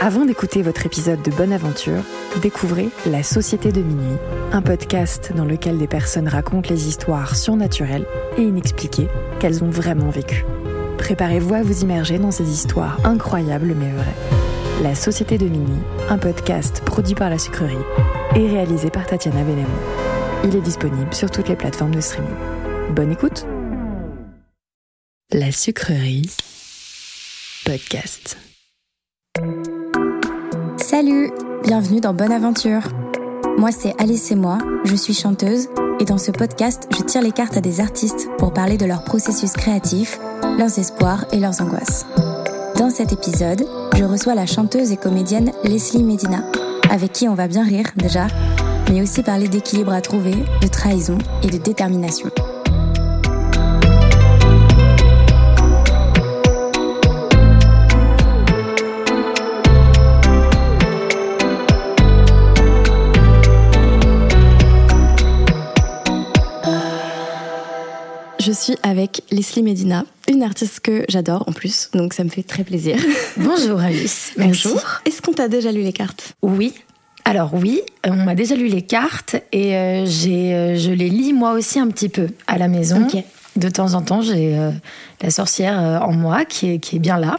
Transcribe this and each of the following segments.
Avant d'écouter votre épisode de Bonne Aventure, découvrez La Société de Minuit, un podcast dans lequel des personnes racontent les histoires surnaturelles et inexpliquées qu'elles ont vraiment vécues. Préparez-vous à vous immerger dans ces histoires incroyables mais vraies. La Société de Minuit, un podcast produit par la sucrerie et réalisé par Tatiana Benamou. Il est disponible sur toutes les plateformes de streaming. Bonne écoute La sucrerie podcast. Salut, bienvenue dans Bonne Aventure. Moi c'est Alice et moi, je suis chanteuse et dans ce podcast je tire les cartes à des artistes pour parler de leur processus créatif, leurs espoirs et leurs angoisses. Dans cet épisode, je reçois la chanteuse et comédienne Leslie Medina, avec qui on va bien rire déjà, mais aussi parler d'équilibre à trouver, de trahison et de détermination. Je suis avec Leslie Medina, une artiste que j'adore en plus, donc ça me fait très plaisir. Bonjour Alice. Bonjour. Est-ce qu'on t'a déjà lu les cartes? Oui. Alors oui, euh, on m'a déjà lu les cartes et euh, j'ai, euh, je les lis moi aussi un petit peu à la maison. De temps en temps, j'ai euh, la sorcière en moi qui est, qui est bien là.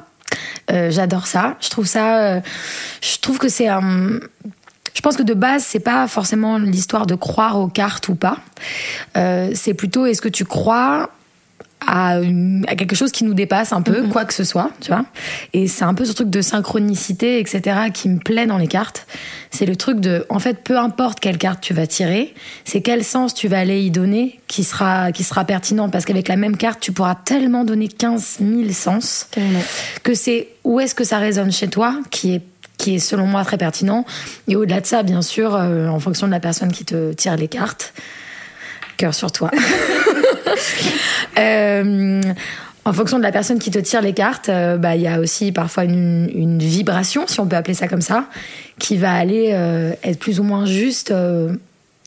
Euh, j'adore ça. Je trouve ça. je trouve que c'est un. Je pense que de base, c'est pas forcément l'histoire de croire aux cartes ou pas. Euh, c'est plutôt est-ce que tu crois à, une- à quelque chose qui nous dépasse un peu, quoi que ce soit, tu vois? Et c'est un peu ce truc de synchronicité, etc., qui me plaît dans les cartes. C'est le truc de, en fait, peu importe quelle carte tu vas tirer, c'est quel sens tu vas aller y donner qui sera, qui sera pertinent. Parce qu'avec la même carte, tu pourras tellement donner 15 000 sens Carrément. que c'est où est-ce que ça résonne chez toi qui est qui est selon moi très pertinent et au-delà de ça bien sûr euh, en fonction de la personne qui te tire les cartes cœur sur toi Euh, en fonction de la personne qui te tire les cartes, euh, bah, il y a aussi parfois une, une vibration, si on peut appeler ça comme ça, qui va aller être plus ou moins juste.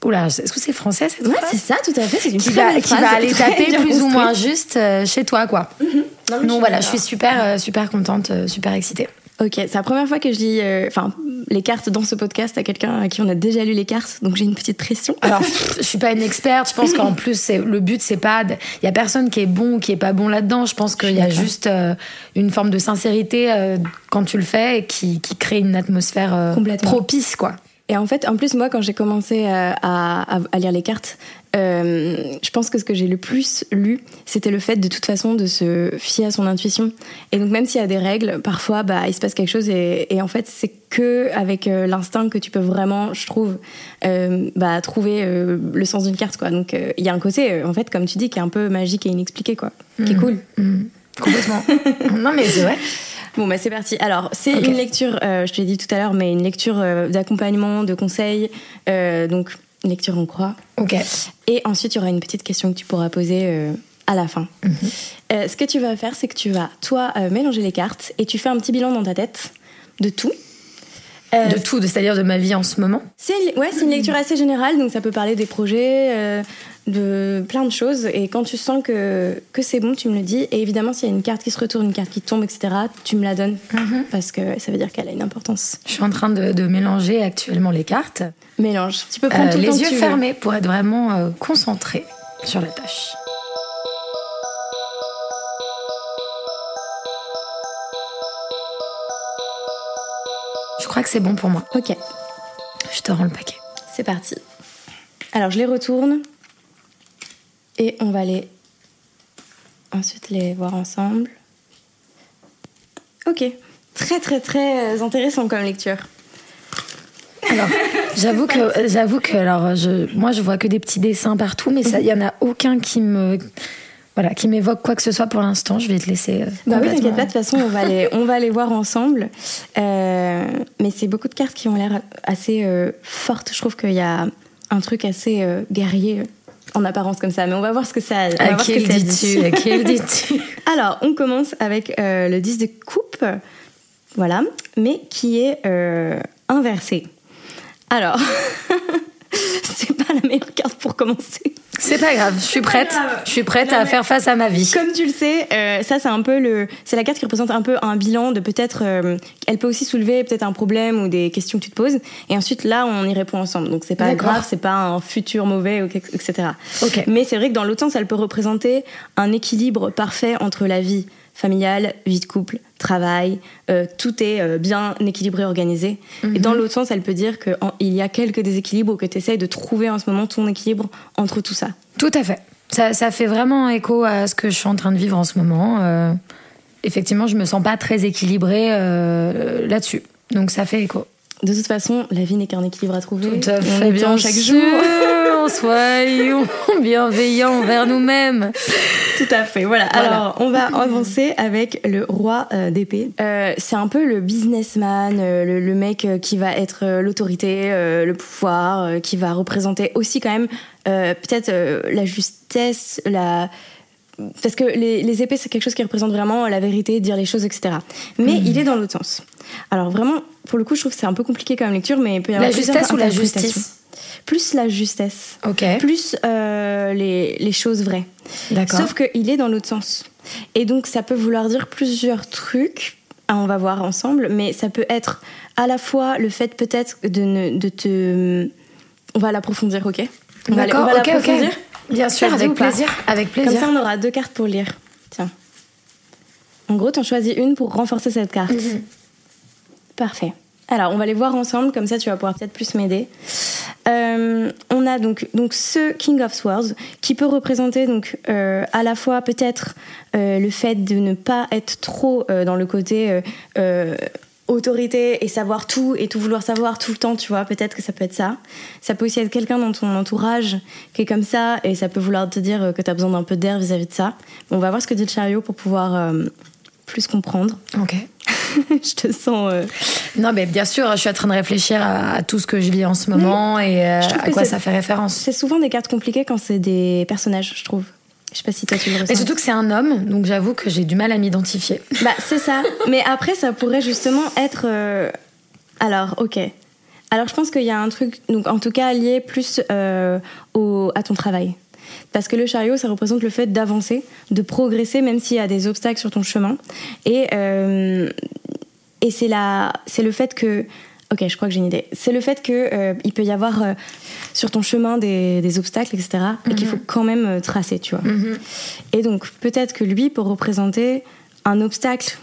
Oula, est-ce que c'est français cette Ouais, c'est ça, tout à fait. C'est une qui très va, qui va aller taper plus ou moins juste chez toi, quoi. Non, mais je Donc voilà, je suis super, super contente, super excitée. Ok, c'est la première fois que je lis euh, enfin, les cartes dans ce podcast à quelqu'un à qui on a déjà lu les cartes, donc j'ai une petite pression. Alors, je suis pas une experte. Je pense qu'en plus, le but, c'est pas. Il y a personne qui est bon ou qui est pas bon là-dedans. Je pense qu'il y a juste euh, une forme de sincérité euh, quand tu le fais et qui, qui crée une atmosphère propice, quoi. Et en fait, en plus, moi, quand j'ai commencé euh, à, à- à lire les cartes, euh, je pense que ce que j'ai le plus lu, c'était le fait de toute façon de se fier à son intuition. Et donc, même s'il y a des règles, parfois, bah, il se passe quelque chose. Et, et en fait, c'est que avec euh, l'instinct que tu peux vraiment, je trouve, euh, bah, trouver le sens d'une carte. Quoi. Donc, il y a un côté, en fait, comme tu dis, qui est un peu magique et inexpliqué, quoi, qui est cool. Mm. Complètement. non, mais c'est vrai. Bon, bah c'est parti. Alors, c'est une lecture, euh, je te l'ai dit tout à l'heure, mais une lecture euh, d'accompagnement, de conseils. euh, donc, une lecture en croix. Ok. Et ensuite, il y aura une petite question que tu pourras poser euh, à la fin. Euh, ce que tu vas faire, c'est que tu vas, toi, mélanger les cartes et tu fais un petit bilan dans ta tête de tout. Euh, De tout, c'est-à-dire de ma vie en ce moment? c'est une- ouais, c'est une lecture assez générale, donc ça peut parler des projets, euh, de plein de choses. Et quand tu sens que, que c'est bon, tu me le dis. Et évidemment, s'il y a une carte qui se retourne, une carte qui tombe, etc., tu me la donnes parce que ça veut dire qu'elle a une importance. Je suis en train de, de mélanger actuellement les cartes. Mélange. Tu peux prendre Euh, tout le temps les que yeux veux. fermés pour être vraiment euh, concentrée sur la tâche. Je crois que c'est bon pour moi. Ok, Je te rends le paquet. c'est parti. Alors, je les retourne et on va les ensuite les voir ensemble. Ok, très très très intéressant comme lecture. Alors, j'avoue que, j'avoue que, alors, je, moi, je vois que des petits dessins partout, mais il y en a aucun qui me, voilà, qui m'évoque quoi que ce soit pour l'instant. Je vais te laisser. euh, Bah oui, t'inquiète pas, de toute façon, on va les, on va les voir ensemble. Euh, mais c'est beaucoup de cartes qui ont l'air assez euh, fortes. Je trouve qu'il y a un truc assez euh, guerrier en apparence comme ça. Mais on va voir ce que ça, on va À voir ce qui que le ça dis-tu dit. À qui le dis-tu? Alors, on commence avec euh, le 10 de coupe, voilà, mais qui est euh, inversé. Alors, c'est pas la meilleure carte pour commencer. C'est pas grave, je suis prête. Je suis prête Non, à faire face à ma vie. Comme tu le sais, euh, ça c'est un peu le, c'est la carte qui représente un peu un bilan de peut-être, euh, elle peut aussi soulever peut-être un problème ou des questions que tu te poses. Et ensuite là, on y répond ensemble. Donc c'est pas grave, c'est pas un futur mauvais, etc. Mais c'est vrai que dans l'autre sens, elle peut représenter un équilibre parfait entre la vie familiale, vie de couple, travail. euh, tout est euh, bien équilibré, organisé. Et dans l'autre sens, elle peut dire qu'il y a quelques déséquilibres ou que tu essayes de trouver en ce moment ton équilibre entre tout ça. Tout à fait. Ça, ça fait vraiment écho à ce que je suis en train de vivre en ce moment. Euh, effectivement, je me sens pas très équilibrée là-dessus. Donc ça fait écho. De toute façon, la vie n'est qu'un équilibre à trouver. Tout à fait bien chaque sûr. jour. Soyons bienveillants envers nous-mêmes. Tout à fait. Voilà. Voilà. Alors, on va avancer avec le roi euh, d'épée. Euh, c'est un peu le businessman, euh, le, le mec qui va être l'autorité, le pouvoir, qui va représenter aussi quand même peut-être la justesse, la parce que les, les épées, c'est quelque chose qui représente vraiment la vérité, dire les choses, etc. Mais il est dans l'autre sens. Alors vraiment, pour le coup, je trouve que c'est un peu compliqué comme lecture, mais il peut y avoir La justesse ou la justice Plus la justesse, Ok. plus euh, les, les choses vraies. D'accord. Sauf qu'il est dans l'autre sens. Et donc, ça peut vouloir dire plusieurs trucs. Ah, on va voir ensemble, mais ça peut être à la fois le fait peut-être de, ne- de te. On va l'approfondir, ok? On va, D'accord, on va ok, ok. l'approfondir. Bien sûr, avec plaisir. Avec Comme plaisir. ça, on aura deux cartes pour lire. Tiens. En gros, tu en choisis une pour renforcer cette carte. Mhm. Parfait. Alors, on va les voir ensemble, comme ça tu vas pouvoir peut-être plus m'aider. Euh, on a donc, donc ce King of Swords qui peut représenter donc euh, à la fois peut-être euh, le fait de ne pas être trop dans le côté autorité et savoir tout et tout vouloir savoir tout le temps, tu vois, peut-être que ça peut être ça. Ça peut aussi être quelqu'un dans ton entourage qui est comme ça et ça peut vouloir te dire que tu as besoin d'un peu d'air vis-à-vis de ça. On va voir ce que dit le chariot pour pouvoir euh, plus comprendre. Ok. je te sens... euh, Non, mais bien sûr, je suis en train de réfléchir à, à tout ce que je vis en ce moment et euh, à quoi ça fait référence. C'est souvent des cartes compliquées quand c'est des personnages, je trouve. Je sais pas si toi tu le ressens. Et surtout que c'est un homme, donc j'avoue que j'ai du mal à m'identifier. Bah, c'est ça. Mais après, ça pourrait justement être. euh, Alors, ok. Alors, je pense qu'il y a un truc, donc en tout cas lié plus euh, au... à ton travail. Parce que le chariot, ça représente le fait d'avancer, de progresser, même s'il y a des obstacles sur ton chemin. Et, euh, et c'est la... c'est le fait que. Ok, je crois que j'ai une idée. C'est le fait que euh, il peut y avoir euh, sur ton chemin des, des obstacles, etc. Et qu'il faut quand même euh, tracer, tu vois. Et donc, peut-être que lui, pour représenter un obstacle,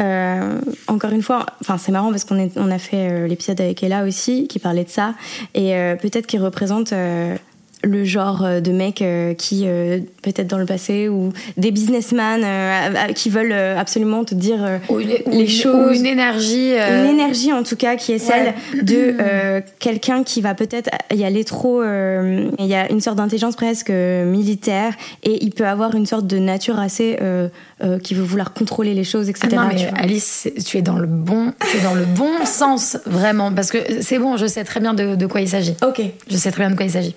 euh, encore une fois, enfin, c'est marrant parce qu'on on a fait euh, l'épisode avec Ella aussi, qui parlait de ça, et euh, peut-être qu'il représente euh, le genre euh, de mec euh, qui, euh, peut-être dans le passé, ou des businessmen qui veulent absolument te dire Ou une, ou les choses. ou une énergie. euh, une énergie en tout cas qui est celle de euh, quelqu'un qui va peut-être y aller trop. euh, Il y a une sorte d'intelligence presque militaire et il peut avoir une sorte de nature assez euh, euh, qui veut vouloir contrôler les choses, etc. Ah non, tu mais. Alice, tu es dans le bon, es dans le bon sens, vraiment. Parce que c'est bon, je sais très bien de, de quoi il s'agit. Ok. Je sais très bien de quoi il s'agit.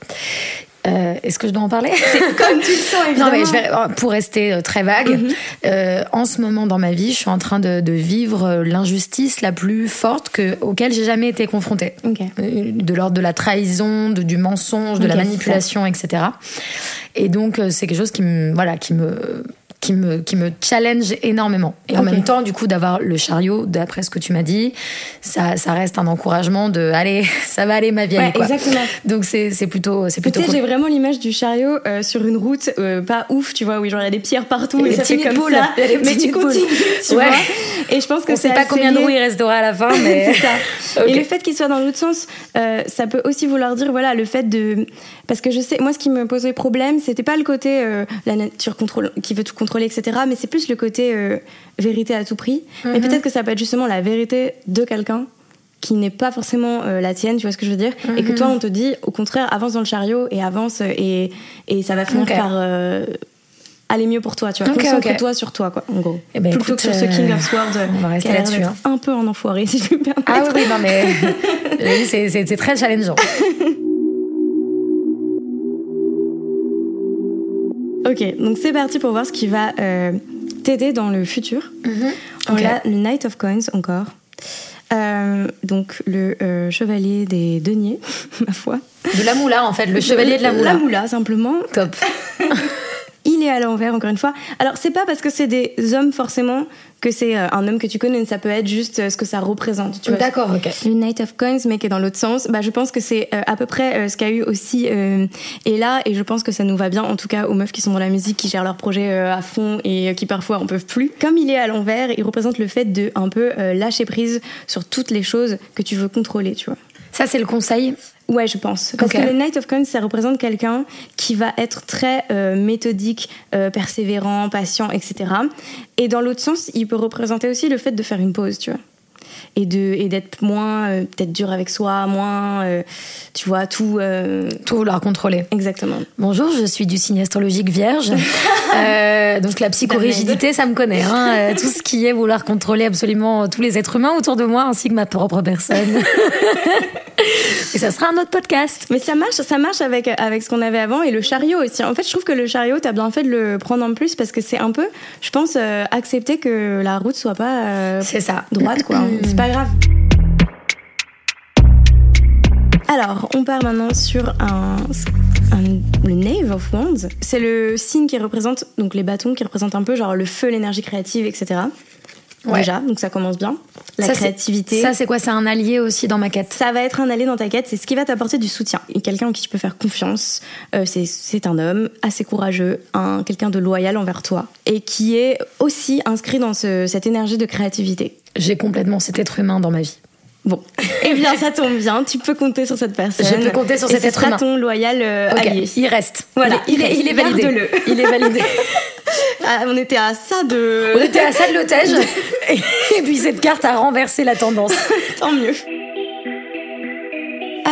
Euh, Est-ce que je dois en parler? Comme tu le sens évidemment. Non, mais je vais, pour rester euh, très vague, Mhm. euh, en ce moment dans ma vie, je suis en train de, de vivre euh, l'injustice la plus forte que, auquel j'ai jamais été confrontée. Ok. Euh, De l'ordre de la trahison, de, du mensonge, de la manipulation, etc. Et donc, euh, c'est quelque chose qui me, voilà, qui me, qui me, qui me challenge énormément. Et en même temps, du coup, d'avoir le chariot, d'après ce que tu m'as dit, ça, ça reste un encouragement de, allez, ça va aller ma vieille, Ouais, quoi. exactement. Donc, c'est c'est plutôt, c'est Tu plutôt sais, cool. j'ai vraiment l'image du chariot euh, sur une route euh, pas ouf, tu vois, où genre il y a des pierres partout Et et, des ça fait comme ça. Mais tu continues, tu Ouais. vois. Et je pense que On sait pas combien de roues il restera à la fin, mais. c'est ça. Et le fait qu'il soit dans l'autre sens, euh, ça peut aussi vouloir dire, voilà, le fait de. Parce que je sais, moi, ce qui me posait problème, c'était pas le côté la nature contrôle, qui veut tout contrôler, etc., mais c'est plus le côté euh, vérité à tout prix. Mais Mhm. peut-être que ça peut être justement la vérité de quelqu'un qui n'est pas forcément euh, la tienne, tu vois ce que je veux dire Et que Mhm. toi, on te dit, au contraire, avance dans le chariot et avance euh, et, et ça va finir par. aller mieux pour toi, tu vois. Ok, Concentre-toi sur toi, quoi, en gros. Eh ben, Plutôt écoute, que sur ce King of Swords, on va qui rester a l'air là-dessus, d'être hein. un peu un enfoiré, si je puis me permettre. Ah oui, non, mais. C'est très challengeant. Ok, donc c'est parti pour voir ce qui va euh, t'aider dans le futur. On Ok. a le Knight of Coins encore. Euh, donc le euh, chevalier des deniers, ma foi. De la moula, en fait, le chevalier de la moula. La moula, simplement. Top. Est à l'envers, encore une fois. Alors, c'est pas parce que c'est des hommes, forcément, que c'est euh, un homme que tu connais. Ça peut être juste euh, ce que ça représente. Tu vois. D'accord, ok. Le Knight of Coins, mais qui est dans l'autre sens, bah, je pense que c'est euh, à peu près ce qu'a eu aussi euh, Ella, et je pense que ça nous va bien, en tout cas aux meufs qui sont dans la musique, qui gèrent leur projet euh, à fond et qui parfois en peuvent plus. Comme il est à l'envers, il représente le fait de un peu euh, lâcher prise sur toutes les choses que tu veux contrôler, tu vois. Ça, c'est le conseil. Ouais, je pense. Parce que le Knight of Coins, ça représente quelqu'un qui va être très euh, méthodique, euh, persévérant, patient, etc. Et dans l'autre sens, il peut représenter aussi le fait de faire une pause, tu vois. Et de et d'être moins euh, peut-être dur avec soi, moins euh, tu vois tout Tout vouloir contrôler. exactement. Bonjour, je suis du signe astrologique vierge. Donc la psychorigidité, ça me connaît. Hein. Tout ce qui est vouloir contrôler absolument tous les êtres humains autour de moi, ainsi que ma propre personne. Et ça sera un autre podcast. Mais ça marche, ça marche avec avec ce qu'on avait avant et le chariot aussi. En fait, je trouve que le chariot, t'as bien fait de le prendre en plus parce que c'est un peu, je pense, euh, accepter que la route soit pas euh, C'est ça. droite, quoi. C'est pas grave. Alors, on part maintenant sur un, un- le Knave of Wands. C'est le signe qui représente, donc les bâtons qui représentent un peu genre le feu, l'énergie créative, etc. Ouais. Déjà, donc ça commence bien. La Ça, c'est- créativité. Ça, c'est quoi? C'est un allié aussi dans ma quête? Ça va être un allié dans ta quête, c'est ce qui va t'apporter du soutien. Quelqu'un en qui tu peux faire confiance. Euh, c'est- un homme assez courageux, un, quelqu'un de loyal envers toi. Et qui est aussi inscrit dans ce- cette énergie de créativité. J'ai complètement cet être humain dans ma vie. Bon, eh bien ça tombe bien, tu peux compter sur cette personne. Je peux compter sur Et cet ce être sera humain. ton loyal euh, allié. il reste. Voilà, il, est, il il est validé. Il est validé. Ah, on était à ça de... On était à ça de l'otage. Et puis cette carte a renversé la tendance. Tant mieux.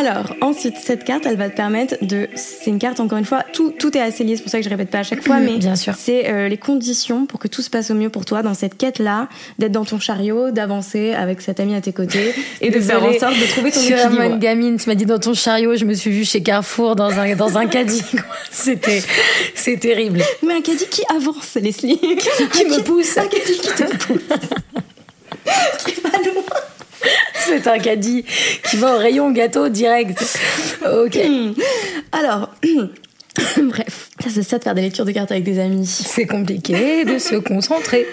Alors, ensuite, cette carte, elle va te permettre de. C'est une carte, encore une fois, tout, tout est assez lié, c'est pour ça que je répète pas à chaque fois, mais Bien sûr. c'est euh, les conditions pour que tout se passe au mieux pour toi dans cette quête-là, d'être dans ton chariot, d'avancer avec cet ami à tes côtés et de faire en sorte de trouver ton Je suis équilibre. une gamine. Tu m'as dit dans ton chariot, je me suis vue chez Carrefour dans un, dans un caddie. C'était, c'est terrible. Mais un caddie qui avance, Leslie. Qui me pousse. Un caddie qui te pousse. qui pas loin. C'est un caddie qui va au rayon gâteau direct. Ok. Alors. Bref, ça c'est ça de faire des lectures de cartes avec des amis. C'est compliqué de se concentrer.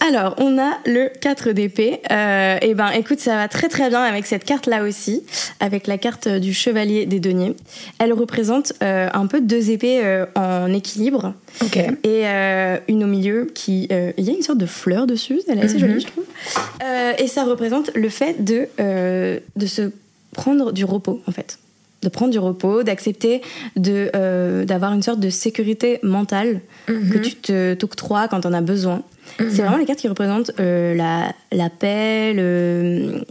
Alors, on a le 4 d'épée. Euh, et ben, écoute, ça va très très bien avec cette carte-là aussi, avec la carte du chevalier des deniers. Elle représente euh, un peu deux épées euh, en équilibre et une au milieu qui, il y a une sorte de fleur dessus. Elle est assez jolie, je trouve. Et ça représente le fait de de se prendre du repos, en fait. De prendre du repos, d'accepter de d'avoir une sorte de sécurité mentale que tu te t'octroies quand on as besoin. C'est vraiment les cartes qui représentent euh, la, la paix, le,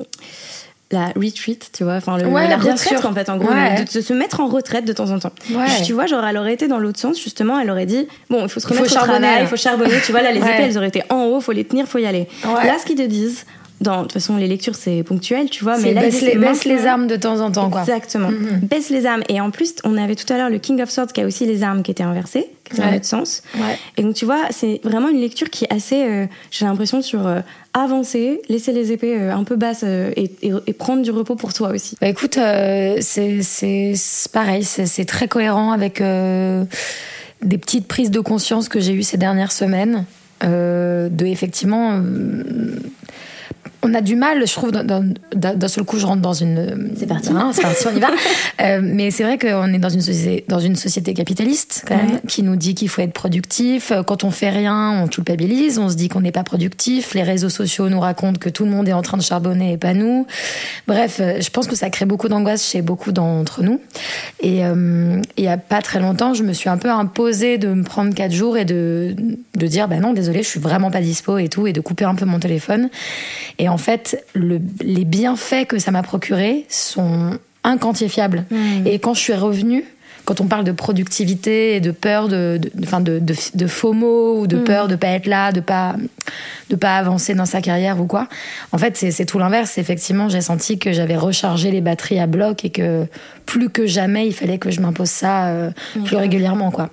la retreat, tu vois, enfin Ouais, la bien retraite sûr. en fait, en gros, Ouais. de, de se mettre en retraite de temps en temps. Ouais. Tu vois, genre elle aurait été dans l'autre sens justement, elle aurait dit bon, il faut se Il faut remettre au travail, il faut charbonner, tu vois là les épées elles auraient été en haut, faut les tenir, faut y aller. Là ce qu'ils te disent, dans, de toute façon les lectures c'est ponctuel, tu vois, mais là baisse les, baisse les armes de temps en temps, quoi. Exactement. Mhm. Baisse les armes. Et en plus, on avait tout à l'heure le King of Swords qui a aussi les armes qui étaient inversées, qui étaient dans Ouais. l'autre sens. Ouais. Et donc, tu vois, c'est vraiment une lecture qui est assez, euh, j'ai l'impression, sur euh, avancer, laisser les épées euh, un peu basses et, et- et prendre du repos pour toi aussi. Bah écoute, c'est pareil, c'est très cohérent avec des petites prises de conscience que j'ai eues ces dernières semaines. de effectivement, on a du mal, je trouve, d'un- seul coup, je rentre dans une. C'est parti. Hein, c'est parti, on y va. Euh, mais c'est vrai qu'on est dans une société, dans une société capitaliste quand même, Ouais. qui nous dit qu'il faut être productif. Quand on fait rien, on culpabilise, on se dit qu'on n'est pas productif. Les réseaux sociaux nous racontent que tout le monde est en train de charbonner et pas nous. Bref, euh, je pense que ça crée beaucoup d'angoisse chez beaucoup d'entre nous. Et euh, il y a pas très longtemps, je me suis un peu imposée de me prendre quatre jours et de, de dire, bah non, désolé, je suis vraiment pas dispo et tout, et de couper un peu mon téléphone. Et en fait, le, les bienfaits que ça m'a procuré sont inquantifiables. Et quand je suis revenue, quand on parle de productivité et de peur de, de, de, de, de FOMO ou de peur de pas être là, de pas de pas avancer dans sa carrière ou quoi. En fait, c'est tout l'inverse. Effectivement, j'ai senti que j'avais rechargé les batteries à bloc et que plus que jamais, il fallait que je m'impose ça euh, plus régulièrement, quoi.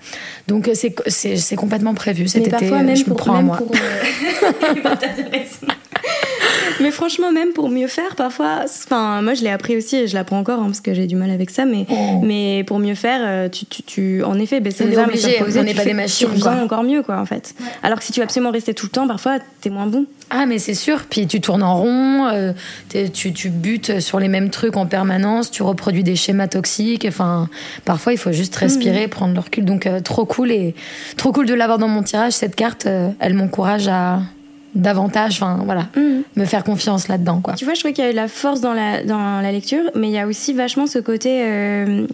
Donc euh, c'est complètement prévu cet Mais été. parfois, euh, même je me pour. prends même pour, euh, T'as raison. mais franchement, même pour mieux faire, parfois, enfin, moi je l'ai appris aussi et je l'apprends encore hein, parce que j'ai du mal avec ça, mais, Oh. mais pour mieux faire, euh, tu, tu, tu en effet, baisser On les armes et on n'est pas des machines, Tu reviens quoi. encore mieux, quoi, en fait. Alors que si tu veux absolument rester tout le temps, parfois, t'es moins bon. Ah, mais c'est sûr. Puis tu tournes en rond, euh, tu, tu butes sur les mêmes trucs en permanence, tu reproduis des schémas toxiques. Enfin, parfois, il faut juste respirer, prendre le recul. Donc, euh, trop cool et trop cool de l'avoir dans mon tirage. Cette carte, euh, elle m'encourage à davantage, enfin, voilà, me faire confiance là-dedans, quoi. Tu vois, je trouvais qu'il y avait de la force dans la, dans la lecture, mais il y a aussi vachement ce côté euh,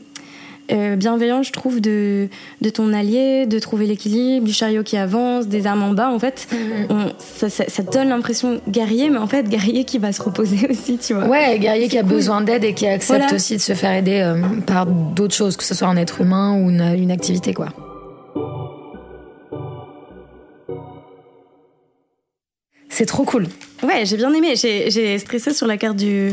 euh, bienveillant, je trouve, de, de ton allié, de trouver l'équilibre, du chariot qui avance, des armes en bas. En fait, on- ça, ça, ça donne l'impression guerrier, mais en fait, guerrier qui va se reposer aussi, tu vois. Ouais, guerrier qui a cool. besoin d'aide et qui accepte Voilà. aussi de se faire aider euh, par d'autres choses, que ce soit un être humain ou une, une activité, quoi. C'est trop cool. Ouais, j'ai bien aimé. J'ai stressé sur la carte du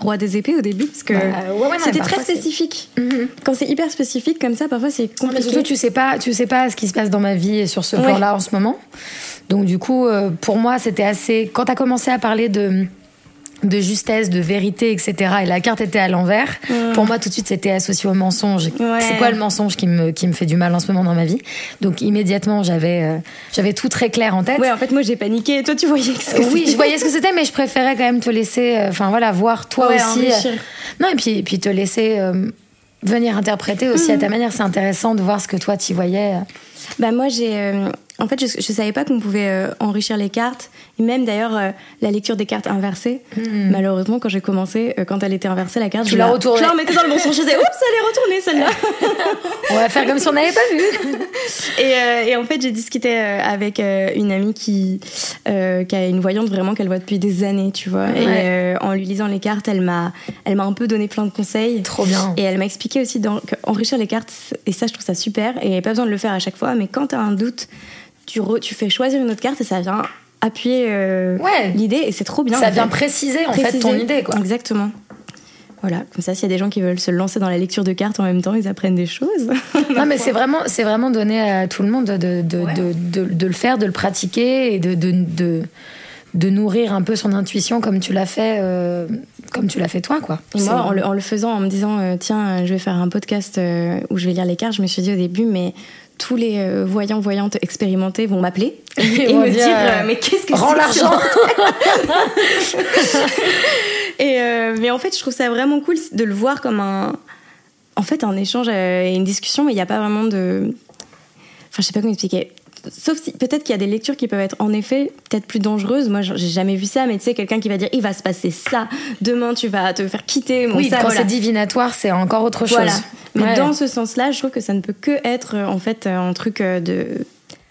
roi des épées au début, parce que Bah, ouais, ouais, non, c'était mais très spécifique. Mhm. Quand c'est hyper spécifique comme ça, parfois c'est Mais compliqué. surtout, tu sais pas, tu sais pas ce qui se passe dans ma vie et sur ce Ouais. plan-là en ce moment. Donc du coup, euh, pour moi, c'était assez. Quand t'as commencé à parler de de justesse, de vérité, etc. Et la carte était à l'envers. Pour moi, tout de suite, c'était associé au mensonge. Ouais. C'est quoi le mensonge qui me qui me fait du mal en ce moment dans ma vie? Donc immédiatement, j'avais euh, j'avais tout très clair en tête. Ouais, en fait, moi j'ai paniqué. Toi, tu voyais ce que oui, je voyais ce que c'était, mais je préférais quand même te laisser, euh, enfin voilà, voir toi Ouais, aussi. euh, non, et puis, et puis te laisser venir interpréter aussi à ta manière. C'est intéressant de voir ce que toi t'y voyais. Bah moi j'ai en fait je, je savais pas qu'on pouvait enrichir les cartes même d'ailleurs euh, la lecture des cartes inversées. Malheureusement quand j'ai commencé euh, quand elle était inversée la carte Tu je la retournée. Je la remettais dans le bon sens. Je disais oups elle est retournée celle-là. On va faire comme si on n'avait pas vu. et, euh, et en fait j'ai discuté avec une amie qui qui a une voyante vraiment qu'elle voit depuis des années tu vois et Ouais. en lui lisant les cartes elle m'a elle m'a un peu donné plein de conseils. Trop bien. Et elle m'a expliqué aussi qu'enrichir les cartes, et ça je trouve ça super, et il n'y a pas besoin de le faire à chaque fois, mais quand tu as un doute, tu, re- tu fais choisir une autre carte et ça vient appuyer euh, Ouais. l'idée, et c'est trop bien. Ça en vient fait. préciser en fait ton idée quoi. Exactement. Voilà, comme ça, s'il y a des gens qui veulent se lancer dans la lecture de cartes en même temps, ils apprennent des choses. Non mais c'est vraiment c'est vraiment donné à tout le monde de de, de, Ouais. de, de- de le faire, de le pratiquer et de de, de de nourrir un peu son intuition comme tu l'as fait euh, comme tu l'as fait toi quoi. Et moi, en le, en le faisant, en me disant, euh, tiens, je vais faire un podcast euh, où je vais lire les cartes, je me suis dit au début, mais tous les euh, voyants, voyantes expérimentés vont m'appeler et me dire, euh, euh, mais qu'est-ce que Rends l'argent. Et euh, mais en fait, je trouve ça vraiment cool de le voir comme un, en fait, un échange et une discussion, mais il n'y a pas vraiment de, enfin, je sais pas comment expliquer. Sauf si peut-être qu'il y a des lectures qui peuvent être en effet peut-être plus dangereuses. Moi, j'ai jamais vu ça, mais tu sais, quelqu'un qui va dire il va se passer ça demain, tu vas te faire quitter. Mon oui, ça, quand voilà. c'est divinatoire, c'est encore autre chose. Voilà. Mais Ouais. dans ce sens-là, je trouve que ça ne peut que être euh, en fait euh, un truc euh, de.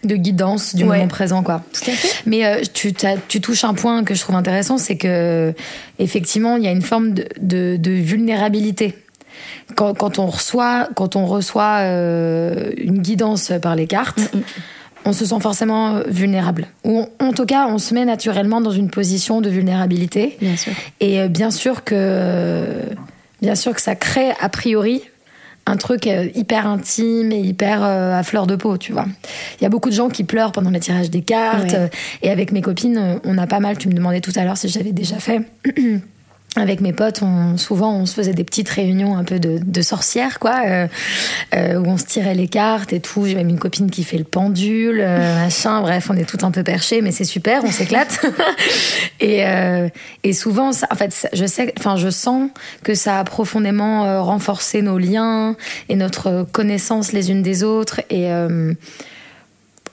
de guidance du Ouais. moment présent quoi. Tout à fait. Mais euh, tu, touches un point que je trouve intéressant, c'est que effectivement il y a une forme de, de, de vulnérabilité. Quand, quand on reçoit, quand on reçoit euh, une guidance par les cartes, on se sent forcément vulnérable. Ou en tout cas, on se met naturellement dans une position de vulnérabilité. Bien sûr. Et bien sûr que, bien sûr que ça crée a priori un truc euh, hyper intime et hyper euh, à fleur de peau, tu vois. Il y a beaucoup de gens qui pleurent pendant le tirage des cartes. Ouais. euh, Et avec mes copines, on a pas mal. Tu me demandais tout à l'heure si j'avais déjà fait. Avec mes potes, on, souvent on se faisait des petites réunions un peu de, de sorcières, quoi, euh, euh, où on se tirait les cartes et tout. J'ai même une copine qui fait le pendule, euh, machin. Bref, on est tout un peu perchés, mais c'est super, on s'éclate. et, euh, et souvent, ça, en fait, ça- je sais, enfin, je sens que ça a profondément euh, renforcé nos liens et notre connaissance les unes des autres. Et euh,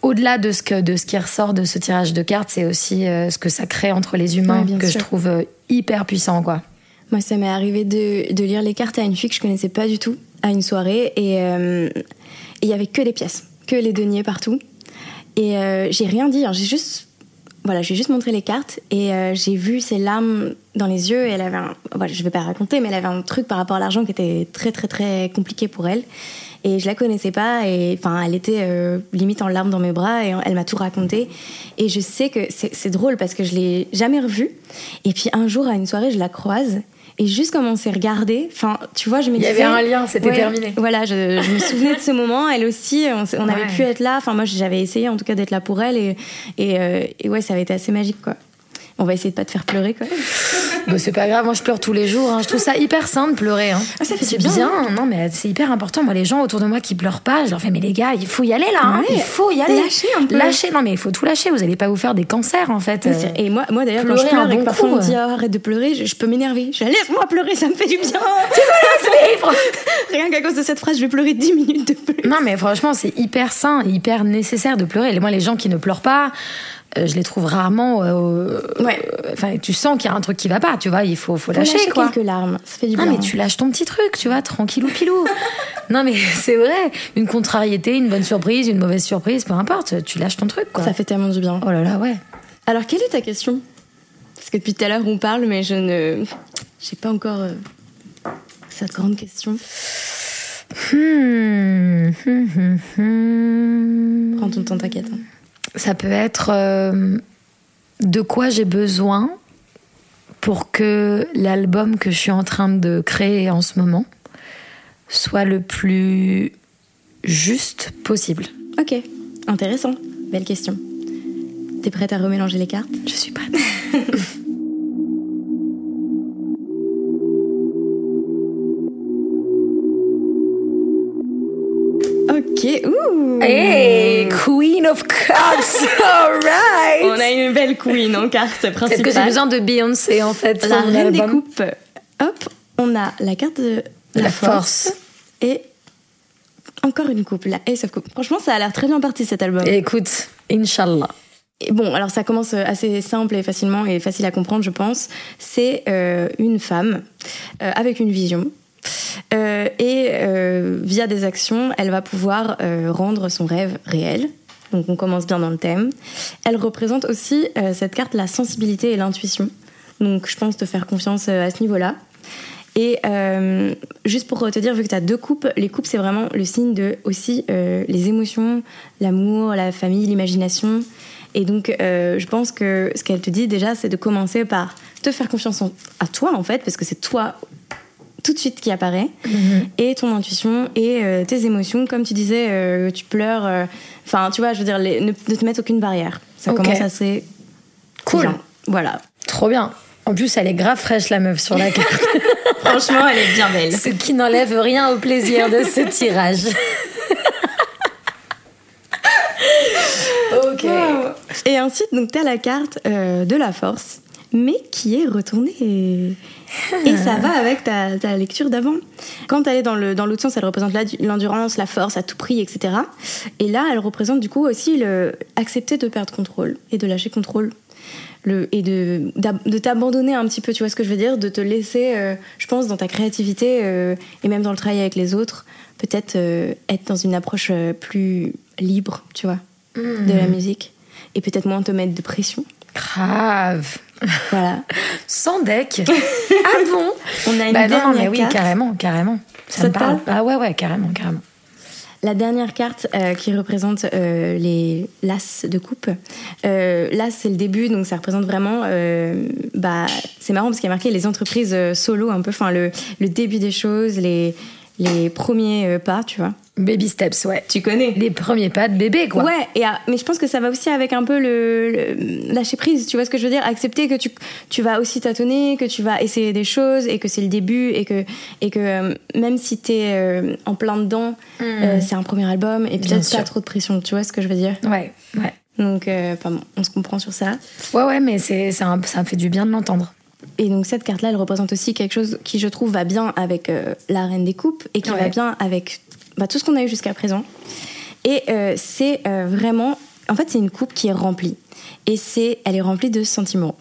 au-delà de ce que de ce qui ressort de ce tirage de cartes, c'est aussi euh, ce que ça crée entre les humains Ouais, que sûr. je trouve euh, hyper puissant, quoi. Moi, ça m'est arrivé de, de lire les cartes à une fille que je connaissais pas du tout, à une soirée, et euh, il y avait que des pièces, que les deniers partout. Et euh, j'ai rien dit, hein, j'ai juste, voilà, j'ai juste montré les cartes, et euh, j'ai vu ses larmes dans les yeux. Et elle avait, un, voilà, je vais pas raconter, mais elle avait un truc par rapport à l'argent qui était très très très compliqué pour elle. Et je la connaissais pas, et enfin, elle était euh, limite en larmes dans mes bras, et elle m'a tout raconté. Et je sais que c'est drôle parce que je l'ai jamais revue. Et puis un jour, à une soirée, je la croise. Et juste comme on s'est regardé, enfin, tu vois, je me Il y disais. avait un lien, c'était Ouais, terminé. Voilà, je, je me souvenais de ce moment. Elle aussi, on, on avait Ouais. pu être là. Enfin, moi, j'avais essayé en tout cas d'être là pour elle. Et, et, euh, et ouais, ça avait été assez magique, quoi. On va essayer de pas te faire pleurer même. Bah, c'est pas grave, moi je pleure tous les jours. hein. Je trouve ça hyper sain de pleurer. Hein. Ah, ça fait c'est du bien, Non, mais c'est hyper important. Moi, les gens autour de moi qui pleurent pas, je leur fais, mais les gars, il faut y aller là. hein. Ouais. Il faut y aller. Lâchez un peu. Lâchez. Non, mais il faut tout lâcher. Vous allez pas vous faire des cancers en fait. C'est- Euh, Et moi, moi d'ailleurs, quand je pleure et bon parfois on me dit. Ah, arrête de pleurer, je, je peux m'énerver. Je laisse-moi pleurer, ça me fait du bien. Rien qu'à cause de cette phrase, je vais pleurer 10 minutes de plus. Non, mais franchement, c'est hyper sain, et hyper nécessaire de pleurer. Et Moi, les gens qui ne pleurent pas, je les trouve rarement. euh, Ouais. euh, Enfin, tu sens qu'il y a un truc qui va pas. Tu vois, il faut, faut Faut lâcher, lâcher quoi. quelques larmes, ça fait du Non, bien. mais tu lâches ton petit truc, tu vois, tranquillou pilou. non, mais c'est vrai. Une contrariété, une bonne surprise, une mauvaise surprise, peu importe. Tu lâches ton truc, quoi. Ça fait tellement du bien. Oh là là, ouais. Alors, quelle est ta question? Parce que depuis tout à l'heure, on parle, mais je ne. J'ai pas encore euh, cette grande question. Hmm, hmm, hmm. Prends ton temps, t'inquiète. hein. Ça peut être euh, de quoi j'ai besoin pour que l'album que je suis en train de créer en ce moment soit le plus juste possible. Ok, intéressant. Belle question. T'es prête à remélanger les cartes? Je suis prête. ouh Hey, Queen of Cups, alright. On a une belle queen en carte principale. Peut-être que j'ai besoin de Beyoncé en fait. La reine des coupes. Hop, on a la carte de la, La force. force. et encore une coupe, la Ace of Coupe. Franchement, ça a l'air très bien parti cet album. Écoute, Inch'Allah. Et bon, alors ça commence assez simple et facilement et facile à comprendre, je pense. C'est euh, une femme euh, avec une vision. Euh, et euh, via des actions, elle va pouvoir euh, rendre son rêve réel. Donc on commence bien dans le thème. Elle représente aussi, cette carte, la sensibilité et l'intuition. Donc je pense te faire confiance à ce niveau-là. Et juste pour te dire, vu que tu as deux coupes, les coupes, c'est vraiment le signe de aussi les émotions, l'amour, la famille, l'imagination. Et donc, je pense que ce qu'elle te dit déjà, c'est de commencer par te faire confiance à toi, en fait, parce que c'est toi tout de suite qui apparaît, et ton intuition et euh, tes émotions. Comme tu disais, euh, tu pleures. euh, Enfin, tu vois, je veux dire, les- ne, ne te mettre aucune barrière. Ça Ok. commence assez Cool. bien. Voilà. Trop bien. En plus, elle est grave fraîche la meuf sur la carte. Franchement, elle est bien belle. Ce qui n'enlève rien au plaisir de ce tirage. ok. Et ensuite, donc, tu as la carte euh, de la force, mais qui est retournée. Et ça va avec ta, ta lecture d'avant. Quand elle est dans le dans l'autre sens, elle représente l'endurance, la force à tout prix, etc. Et là, elle représente du coup aussi le accepter de perdre contrôle et de lâcher contrôle. Le, et de, t'abandonner un petit peu, tu vois ce que je veux dire? De te laisser, euh, je pense, dans ta créativité euh, et même dans le travail avec les autres, peut-être euh, être dans une approche plus libre, tu vois, de la musique. Et peut-être moins te mettre de pression. Grave. Voilà. Sans deck. bon On a une Bah dernière non, mais oui, carte. carrément, carrément. Ça, Ça me parle. parle Ah ouais, ouais, carrément, carrément. La dernière carte euh, qui représente euh, les l'as de coupe. Euh, l'as, c'est le début, donc ça représente vraiment. euh, bah, c'est marrant parce qu'il y a marqué les entreprises euh, solo, un peu, enfin le, le début des choses, les, les premiers euh, pas, tu vois. Baby steps, ouais. Tu connais Les premiers pas de bébé, quoi. Ouais, et, ah, mais je pense que ça va aussi avec un peu le, le- lâcher prise, tu vois ce que je veux dire? Accepter que tu, tu vas aussi tâtonner, que tu vas essayer des choses et que c'est le début et que, et que euh, même si t'es euh, en plein dedans, euh, c'est un premier album et peut-être pas trop de pression, tu vois ce que je veux dire? Ouais, ouais. Donc, euh, enfin bon, on se comprend sur ça. Ouais, ouais, mais c'est, un- ça me fait du bien de l'entendre. Et donc cette carte-là, elle représente aussi quelque chose qui, je trouve, va bien avec euh, la reine des coupes et qui Ouais. va bien avec bah, tout ce qu'on a eu jusqu'à présent. Et euh, c'est euh, vraiment... En fait, c'est une coupe qui est remplie. Et c'est, elle est remplie de sentiments,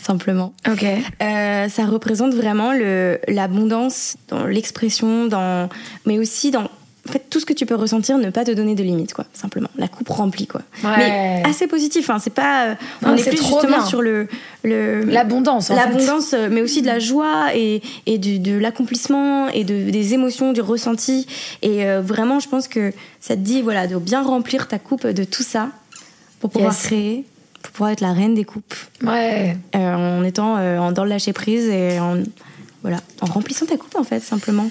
simplement. Ok. Ça représente vraiment le- l'abondance dans l'expression, dans, mais aussi dans en fait, tout ce que tu peux ressentir, ne pas te donner de limites, quoi, simplement. La coupe remplie, quoi. Ouais. Mais assez positif, hein, c'est pas. euh, Non, on est c'est plus trop justement bien. sur le. le L'abondance. L'abondance, euh, mais aussi de la joie et, et du- de l'accomplissement et de, des émotions, du ressenti. Et euh, vraiment, je pense que ça te dit voilà, de bien remplir ta coupe de tout ça pour pouvoir Yes. créer, pour pouvoir être la reine des coupes, Ouais. euh, en étant euh, en- dans le lâcher prise et en, voilà, en remplissant ta coupe, en fait, simplement.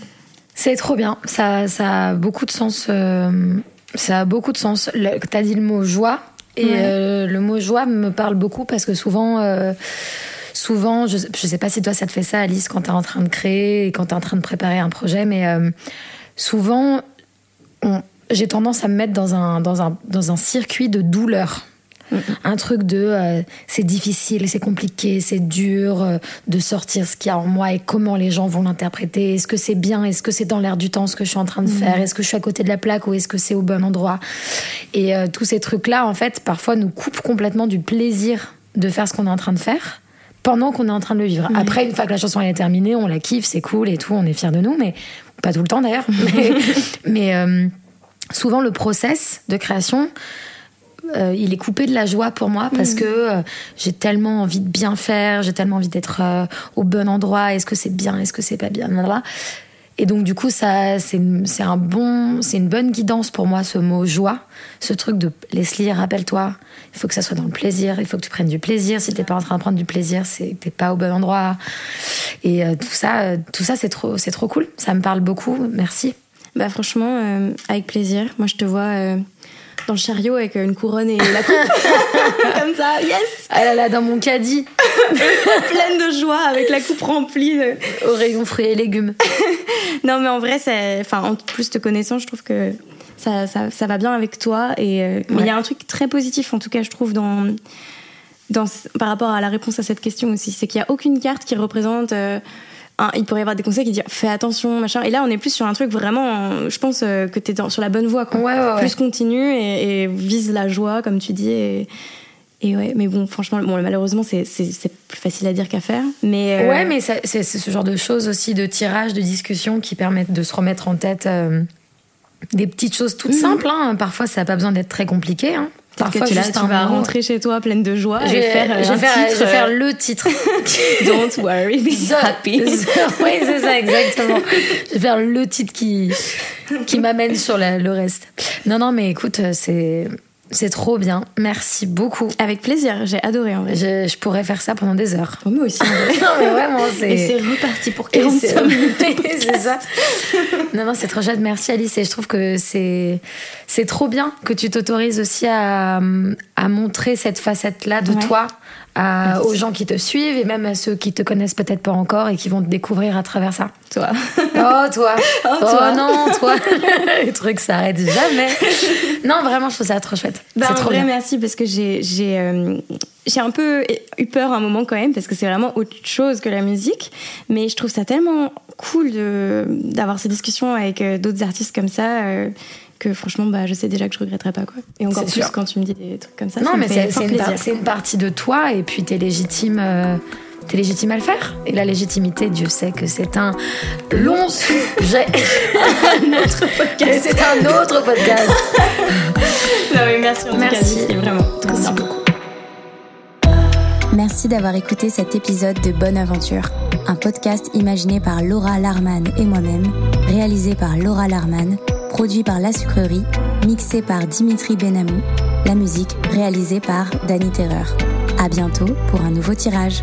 C'est trop bien. Ça, ça a beaucoup de sens. euh, ça a beaucoup de sens. T'as dit le mot joie. Et le mot joie me parle beaucoup parce que souvent souvent, je, je sais pas si toi ça te fait ça, Alice, quand tu es en train de créer et quand tu es en train de préparer un projet, mais souvent, j'ai tendance à me mettre dans un, dans un, dans un circuit de douleur. Un truc de euh, c'est difficile, c'est compliqué, c'est dur euh, de sortir ce qu'il y a en moi et comment les gens vont l'interpréter. Est-ce que c'est bien? Est-ce que c'est dans l'air du temps ce que je suis en train de faire? Est-ce que je suis à côté de la plaque ou est-ce que c'est au bon endroit? Et euh, tous ces trucs-là, en fait, parfois nous coupent complètement du plaisir de faire ce qu'on est en train de faire pendant qu'on est en train de le vivre. Après, une fois que la chanson est terminée, on la kiffe, c'est cool et tout, on est fiers de nous, mais pas tout le temps d'ailleurs. mais, souvent le process de création, euh, il est coupé de la joie pour moi parce mm. que euh, j'ai tellement envie de bien faire, j'ai tellement envie d'être euh, au bon endroit. Est-ce que c'est bien, est-ce que c'est pas bien, Et donc du coup, ça, c'est un bon, c'est une bonne guidance pour moi ce mot joie, ce truc de Leslie, rappelle-toi, il faut que ça soit dans le plaisir, il faut que tu prennes du plaisir. Si t'es pas en train de prendre du plaisir, c'est t'es pas au bon endroit. Et tout ça, tout ça, c'est trop, c'est trop cool. Ça me parle beaucoup. Merci. Bah franchement, avec plaisir. Moi, je te vois dans le chariot avec une couronne et la coupe. Comme ça, yes Ah là là, dans mon caddie. Pleine de joie, avec la coupe remplie de... Au rayon fruits et légumes. non, mais en vrai, enfin, en plus te connaissant, je trouve que ça, ça, ça va bien avec toi. Et euh, il y a un truc très positif, en tout cas, je trouve, dans, dans, par rapport à la réponse à cette question aussi. C'est qu'il n'y a aucune carte qui représente il pourrait y avoir des conseils qui disent fais attention, machin. Et là, on est plus sur un truc vraiment, je pense euh, que tu es sur la bonne voie. Quoi. plus continue et, vise la joie, comme tu dis. Et, et ouais, mais bon, franchement, bon, malheureusement, c'est plus facile à dire qu'à faire. Mais euh, Ouais, mais c'est ce genre de choses aussi, de tirage, de discussion qui permettent de se remettre en tête euh, des petites choses toutes mhm. simples. Hein. Parfois, ça n'a pas besoin d'être très compliqué. Hein. Parfois, tu, vas rentrer chez toi pleine de joie je vais, faire, je vais faire, je vais faire le titre. Don't worry, be happy. oui, c'est ça, exactement. Je vais faire le titre qui, qui m'amène sur le reste. Non, non, mais écoute, c'est c'est trop bien. Merci beaucoup. Avec plaisir. J'ai adoré en vrai. Je, pourrais faire ça pendant des heures. Moi aussi. non, mais vraiment, c'est. Et c'est reparti pour 45 minutes. c'est ça. Non, non, c'est trop chouette. Merci Alice. Et je trouve que c'est, c'est trop bien que tu t'autorises aussi à, à montrer cette facette-là de toi aux gens qui te suivent et même à ceux qui te connaissent peut-être pas encore et qui vont te découvrir à travers ça. Toi. Oh, toi. Oh, toi. Oh, non, toi. Les trucs s'arrêtent jamais. Non, vraiment, je trouve ça trop chouette. Ben, c'est trop vrai, merci parce que j'ai, j'ai, euh, j'ai un peu eu peur un moment quand même parce que c'est vraiment autre chose que la musique. Mais je trouve ça tellement cool de, d'avoir ces discussions avec euh, d'autres artistes comme ça. Que franchement, bah, je sais déjà que je regretterai pas. Quoi. Et encore plus quand tu me dis des trucs comme ça. Non, mais c'est une, une, partie de toi et puis t'es légitime. Euh, T'es légitime à le faire. Et la légitimité, Dieu sait que c'est un long sujet. un autre podcast. C'est un autre podcast. non, mais merci en merci. vraiment merci beaucoup. Merci d'avoir écouté cet épisode de Bonne Aventure, un podcast imaginé par Laura Larman et moi-même, réalisé par Laura Larman produit par La Sucrerie, mixé par Dimitri Benamou, la musique réalisée par Danny Terreur. À bientôt pour un nouveau tirage.